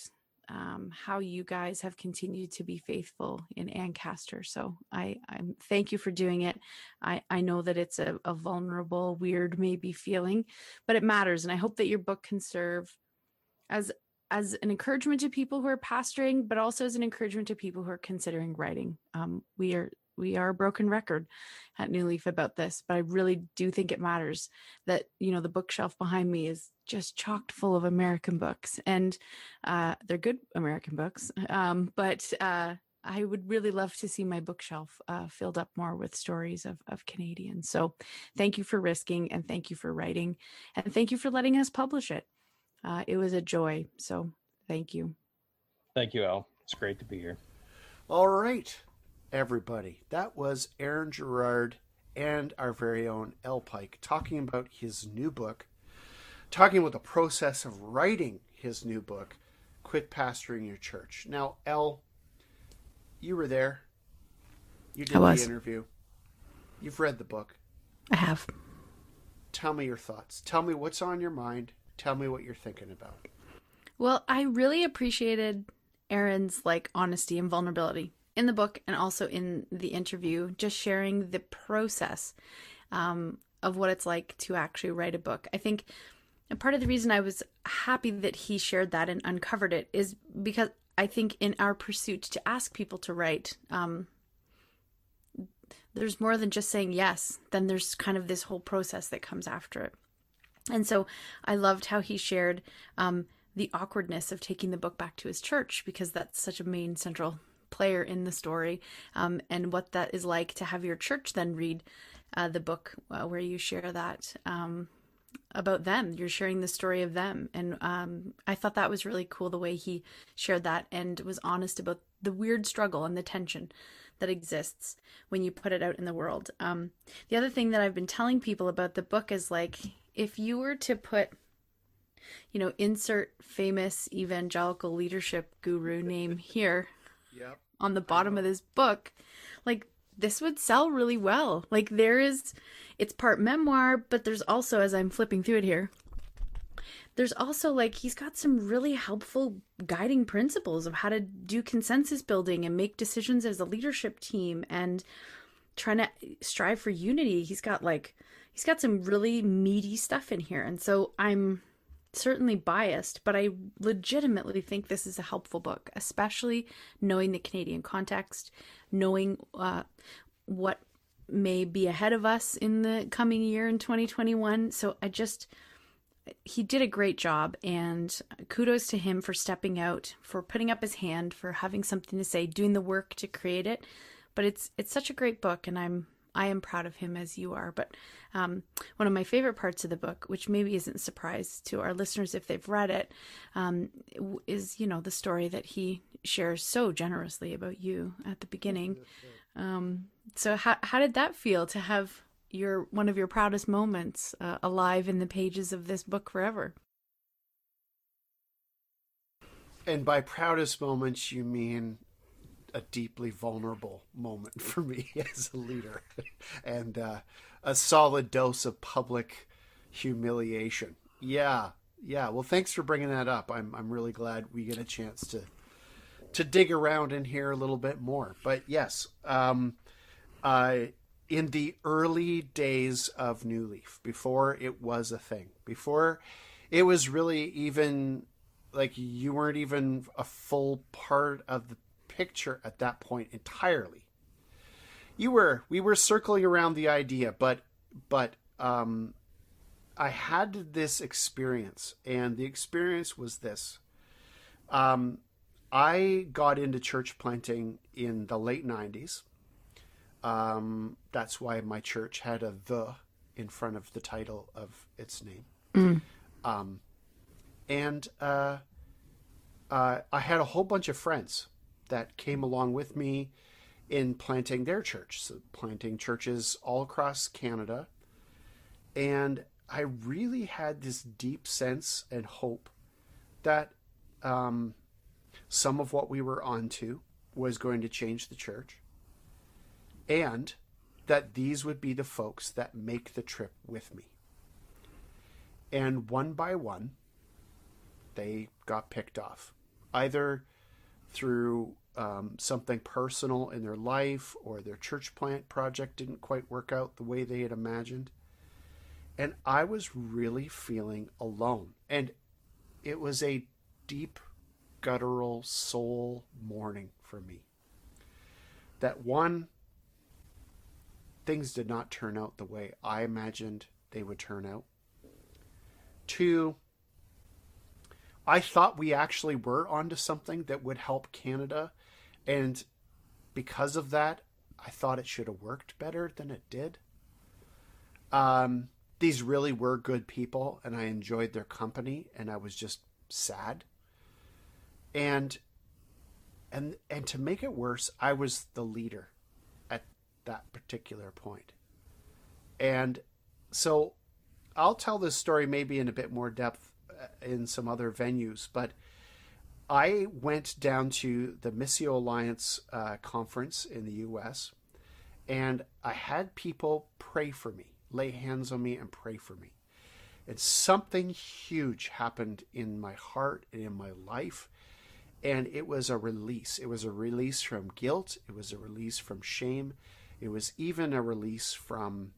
um, how you guys have continued to be faithful in Ancaster. So I, I thank you for doing it. I, I know that it's a, a vulnerable, weird, maybe feeling, but it matters. And I hope that your book can serve as as an encouragement to people who are pastoring, but also as an encouragement to people who are considering writing. Um, we are we are a broken record at New Leaf about this, but I really do think it matters that you know the bookshelf behind me is just chocked full of American books, and uh, they're good American books. Um, but uh, I would really love to see my bookshelf uh, filled up more with stories of of Canadians. So, thank you for risking, and thank you for writing, and thank you for letting us publish it. Uh, it was a joy. So, thank you. Thank you, Elle. It's great to be here. All right everybody. That was Aaron Gerrard and our very own Elle. Pike talking about his new book, talking about the process of writing his new book, Quit Pastoring Your Church. Now, Elle, you were there. You did the interview. You've read the book. I have. Tell me your thoughts. Tell me what's on your mind. Tell me what you're thinking about. Well, I really appreciated Aaron's like honesty and vulnerability in the book and also in the interview, just sharing the process um, of what it's like to actually write a book. I think part of the reason I was happy that he shared that and uncovered it is because I think in our pursuit to ask people to write, um, there's more than just saying yes. Then there's kind of this whole process that comes after it. And so I loved how he shared um, the awkwardness of taking the book back to his church because that's such a main central player in the story, um, and what that is like to have your church then read uh, the book uh, where you share that um, about them. You're sharing the story of them, and um, I thought that was really cool the way he shared that and was honest about the weird struggle and the tension that exists when you put it out in the world. Um, the other thing that I've been telling people about the book is like if you were to put you know, insert famous evangelical leadership guru [LAUGHS] name here Yep. on the bottom of this book, like this would sell really well. Like there is it's part memoir, but there's also as I'm flipping through it here, there's also like he's got some really helpful guiding principles of how to do consensus building and make decisions as a leadership team and trying to strive for unity. He's got like he's got some really meaty stuff in here. And so I'm certainly biased, but I legitimately think this is a helpful book, especially knowing the Canadian context, knowing uh, what may be ahead of us in the coming year in 2021. So I just, he did a great job, and kudos to him for stepping out, for putting up his hand, for having something to say, doing the work to create it. But it's it's such a great book, and I'm I am proud of him as you are. But um, one of my favorite parts of the book, which maybe isn't a surprise to our listeners if they've read it, um, is you know the story that he shares so generously about you at the beginning. Um, so how how did that feel to have your one of your proudest moments uh, alive in the pages of this book forever? And by proudest moments, you mean a deeply vulnerable moment for me [LAUGHS] as a leader [LAUGHS] and uh, a solid dose of public humiliation. Yeah, yeah. Well, thanks for bringing that up. I'm I'm really glad we get a chance to to dig around in here a little bit more. But yes, um, uh, in the early days of New Leaf, before it was a thing, before it was really even like you weren't even a full part of the picture at that point entirely. You were we were circling around the idea, but but um, I had this experience, and the experience was this. Um, I got into church planting in the late '90s. Um, that's why my church had a "the" in front of the title of its name. Mm. Um, and uh, uh, I had a whole bunch of friends that came along with me in planting their church, so planting churches all across Canada. And I really had this deep sense and hope that um, some of what we were onto was going to change the church, and that these would be the folks that make the trip with me. And one by one, they got picked off, either through um, something personal in their life or their church plant project didn't quite work out the way they had imagined. And I was really feeling alone. And it was a deep, guttural soul mourning for me. That one, things did not turn out the way I imagined they would turn out. Two, I thought we actually were onto something that would help Canada. And because of that, I thought it should have worked better than it did. Um, these really were good people, and I enjoyed their company, and I was just sad. And and and to make it worse, I was the leader at that particular point. And so I'll tell this story maybe in a bit more depth in some other venues, but I went down to the Missio Alliance uh, conference in the U.S. and I had people pray for me, lay hands on me, and pray for me. And something huge happened in my heart and in my life. And it was a release. It was a release from guilt. It was a release from shame. It was even a release from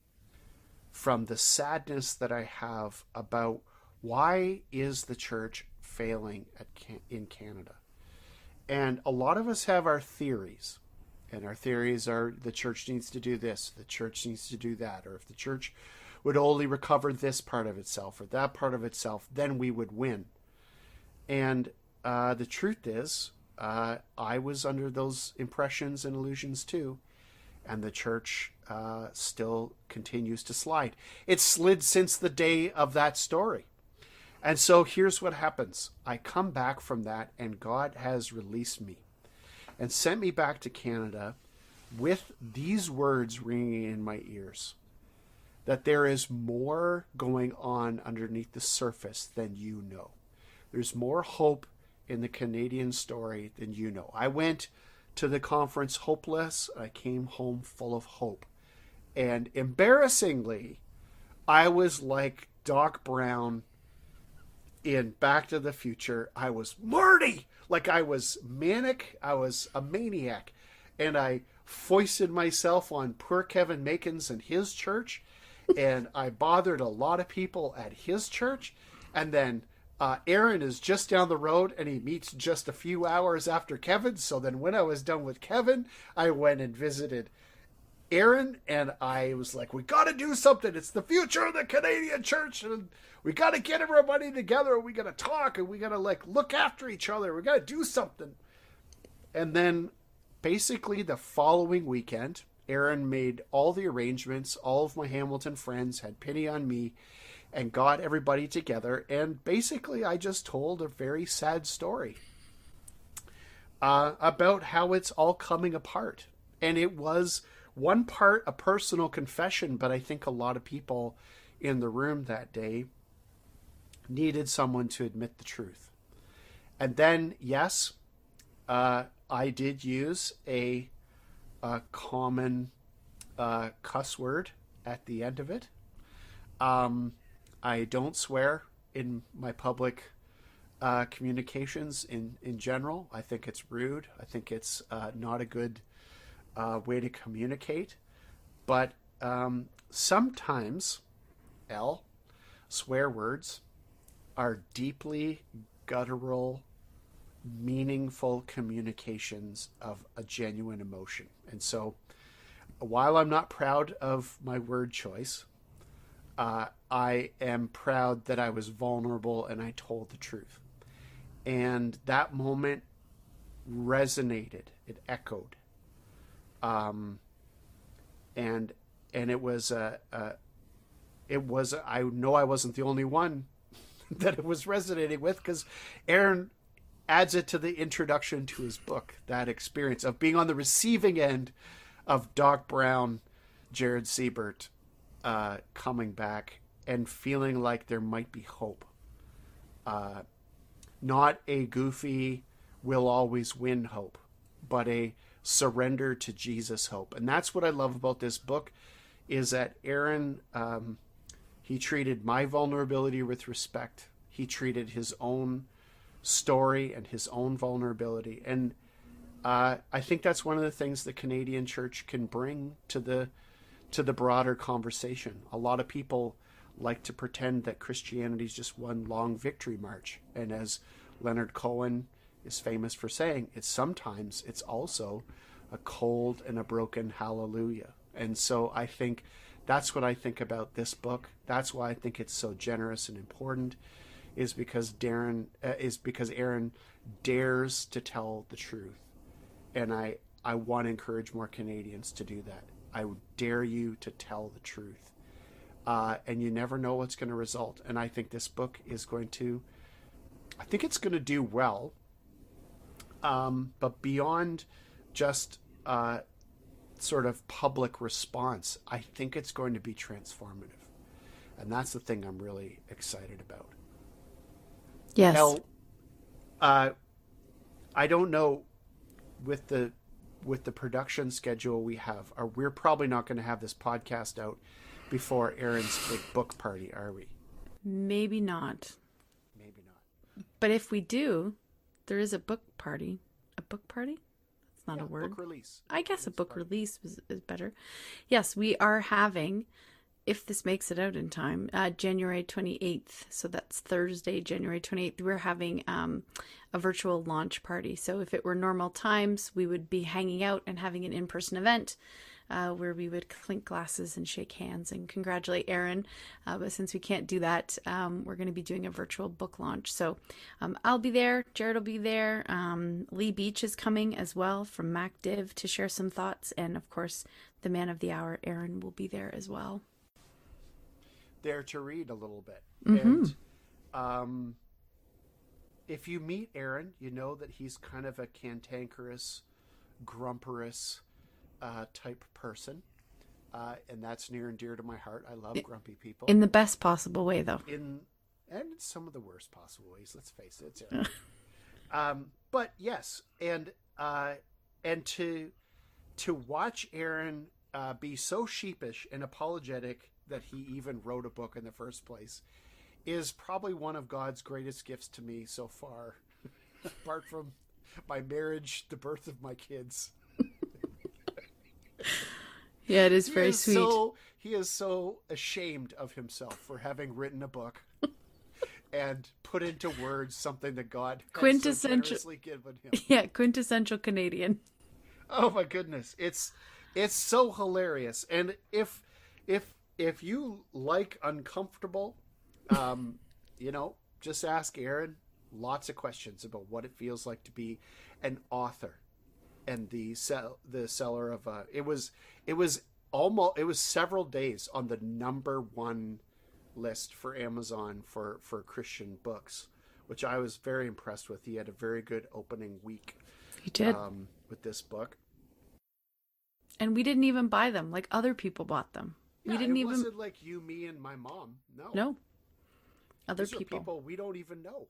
from the sadness that I have about why is the church failing at in Canada. And a lot of us have our theories. And our theories are the church needs to do this, the church needs to do that, or if the church would only recover this part of itself or that part of itself, then we would win. And uh, the truth is, uh, I was under those impressions and illusions too, and the church uh, still continues to slide. It slid since the day of that story. And so here's what happens I come back from that, and God has released me and sent me back to Canada with these words ringing in my ears that there is more going on underneath the surface than you know. There's more hope in the Canadian story than you know. I went to the conference hopeless, I came home full of hope. And embarrassingly, I was like Doc Brown in Back to the Future. I was Marty! Like I was manic, I was a maniac. And I foisted myself on poor Kevin Makins and his church and I bothered a lot of people at his church. And then uh, Aaron is just down the road and he meets just a few hours after Kevin. So then when I was done with Kevin, I went and visited Aaron and I was like, we got to do something. It's the future of the Canadian church. And we got to get everybody together. We got to talk and we got to like look after each other. We got to do something. And then basically the following weekend, Aaron made all the arrangements. All of my Hamilton friends had pity on me and got everybody together. And basically, I just told a very sad story uh, about how it's all coming apart. And it was one part a personal confession, but I think a lot of people in the room that day needed someone to admit the truth. And then, yes, uh, I did use a a common uh, cuss word at the end of it. Um, I don't swear in my public uh, communications in, in general. I think it's rude. I think it's uh, not a good uh, way to communicate. But um, sometimes, Elle, swear words are deeply guttural meaningful communications of a genuine emotion. And so, while I'm not proud of my word choice, uh, I am proud that I was vulnerable and I told the truth. And that moment resonated, it echoed. Um, and and it was a, a it was I know I wasn't the only one [LAUGHS] that it was resonating with because Aaron adds it to the introduction to his book. That experience of being on the receiving end of Doc Brown, Jared Siebert uh, coming back and feeling like there might be hope. Uh, not a goofy, will always win hope, but a surrender to Jesus hope. And that's what I love about this book is that Aaron, um, he treated my vulnerability with respect. He treated his own story and his own vulnerability. And uh, I think that's one of the things the Canadian church can bring to the to the broader conversation. A lot of people like to pretend that Christianity is just one long victory march, and as Leonard Cohen is famous for saying, it's sometimes it's also a cold and a broken hallelujah. And so I think that's what I think about this book. That's why I think it's so generous and important is because Darren uh, is because Aaron dares to tell the truth, and I I want to encourage more Canadians to do that. I dare you to tell the truth, uh, and you never know what's going to result. And I think this book is going to, I think it's going to do well. Um, but beyond just uh, sort of public response, I think it's going to be transformative. And that's the thing I'm really excited about. Yes. Elle, uh, I don't know with the with the production schedule we have. Are we're probably not going to have this podcast out before Aaron's big book party, are we? Maybe not. Maybe not. But if we do, there is a book party. A book party? That's not Yeah, a word. Book release. I guess a book party. release is, is better. Yes, we are having, if this makes it out in time, uh, January 28th. So that's Thursday, January 28th. We're having um, a virtual launch party. So if it were normal times, we would be hanging out and having an in person event. Uh, where we would clink glasses and shake hands and congratulate Aaron. Uh, but since we can't do that, um, we're going to be doing a virtual book launch. So um, I'll be there. Jared will be there. Um, Lee Beach is coming as well from MacDiv to share some thoughts. And of course, the man of the hour, Aaron, will be there as well. there to read a little bit. Mhm. And um, if you meet Aaron, you know that he's kind of a cantankerous, grumperous uh, type person. Uh, and that's near and dear to my heart. I love grumpy people. In the best possible way, though. in and some of the worst possible ways. Let's face it, [LAUGHS] um, but yes, and uh, and to to watch Aaron uh, be so sheepish and apologetic that he even wrote a book in the first place is probably one of God's greatest gifts to me so far, [LAUGHS] apart from my marriage, the birth of my kids. Yeah, it is very is sweet. So, he is so ashamed of himself for having written a book [LAUGHS] and put into words something that God has so Quintessential- given him. [LAUGHS] Yeah, quintessential Canadian. Oh my goodness, it's it's so hilarious. And if if if you like uncomfortable, um, [LAUGHS] you know, just ask Aaron lots of questions about what it feels like to be an author and the sell the seller of a it was it was almost it was several days on the number one list for Amazon for for Christian books, which I was very impressed with. He had a very good opening week You did. um, with this book. and we didn't even buy them. Like other people bought them. we didn't even. wasn't like you, me, and my mom. No, No. Other people. people we don't even know.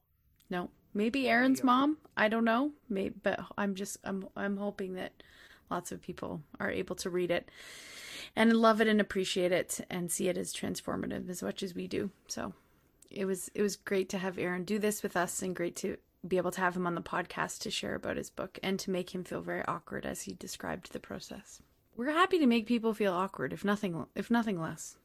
No. Maybe Aaron's mom. I don't know. Maybe, but I'm just I'm I'm hoping that lots of people are able to read it and love it and appreciate it and see it as transformative as much as we do. So it was it was great to have Aaron do this with us and great to be able to have him on the podcast to share about his book and to make him feel very awkward as he described the process. We're happy to make people feel awkward if nothing if nothing less.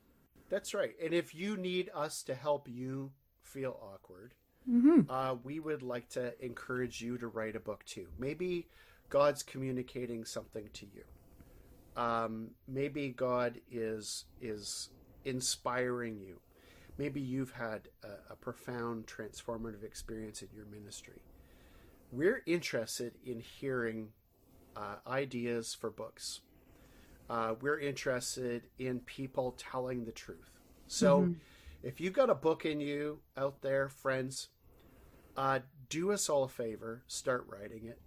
That's right. And if you need us to help you feel awkward, Mhm. uh, we would like to encourage you to write a book too. Maybe God's communicating something to you. Um, maybe God is is inspiring you. Maybe you've had a, a profound transformative experience in your ministry. We're interested in hearing uh, ideas for books. Uh, we're interested in people telling the truth. So, if you've got a book in you out there, friends, uh, do us all a favor, start writing it.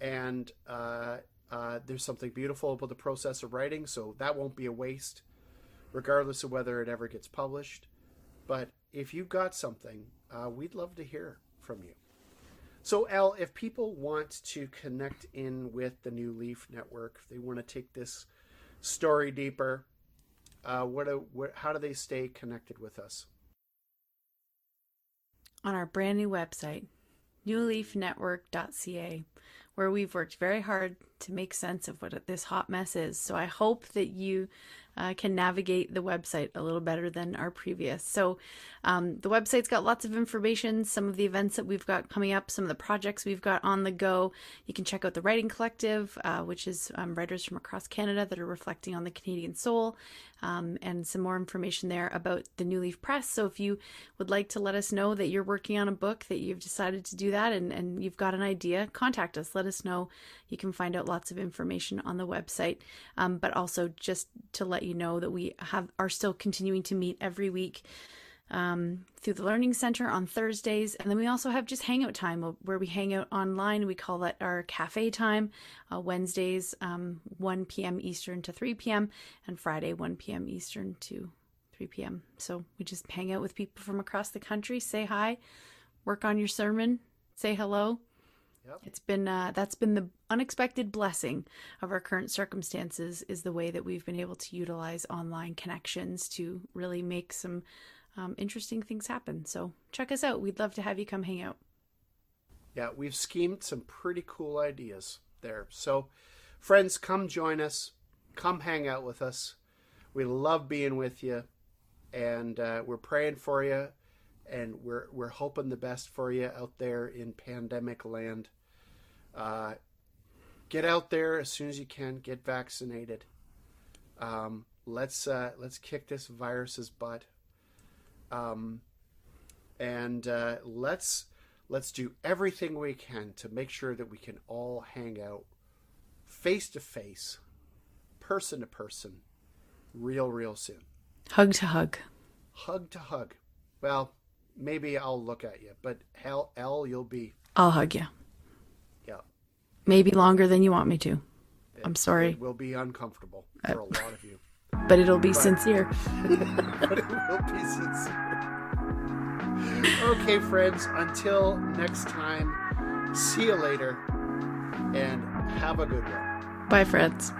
And uh, uh, there's something beautiful about the process of writing, so that won't be a waste, regardless of whether it ever gets published. But if you've got something, uh, we'd love to hear from you. So, Elle, if people want to connect in with the New Leaf Network, if they want to take this story deeper, uh, what, what, how do they stay connected with us? On our brand new website, newleafnetwork.ca, where we've worked very hard to make sense of what this hot mess is. So I hope that you uh, can navigate the website a little better than our previous. So um, the website's got lots of information, some of the events that we've got coming up, some of the projects we've got on the go. You can check out the Writing Collective, uh, which is um, writers from across Canada that are reflecting on the Canadian soul, um, and some more information there about the New Leaf Press. So if you would like to let us know that you're working on a book, that you've decided to do that, and, and you've got an idea, contact us. Let us know. You can find out lots of information on the website. Um, but also just to let you know that we have are still continuing to meet every week um, through the Learning Center on Thursdays. And then we also have just hangout time where we hang out online. We call that our cafe time, uh, Wednesdays, um, 1 p.m. Eastern to 3 p.m., and Friday, 1 p.m. Eastern to 3 p.m. So we just hang out with people from across the country, say hi, work on your sermon, say hello. Yep. It's been uh, that's been the unexpected blessing of our current circumstances is the way that we've been able to utilize online connections to really make some um, interesting things happen. So check us out. We'd love to have you come hang out. Yeah, we've schemed some pretty cool ideas there. So, friends, come join us. Come hang out with us. We love being with you, and uh, we're praying for you, and we're we're hoping the best for you out there in pandemic land. Uh, get out there as soon as you can. Get vaccinated. Um, let's uh, let's kick this virus's butt. Um, and uh, let's let's do everything we can to make sure that we can all hang out face to face, person to person, real real soon. Hug to hug. Hug to hug. Well, maybe I'll look at you, but hell, Elle, you'll be I'll hug you. Maybe longer than you want me to, I'm sorry. It will be uncomfortable uh, for a lot of you, but it'll be sincere. but [LAUGHS] it will be sincere. Okay, friends. Until next time. See you later, and have a good one. Bye, friends.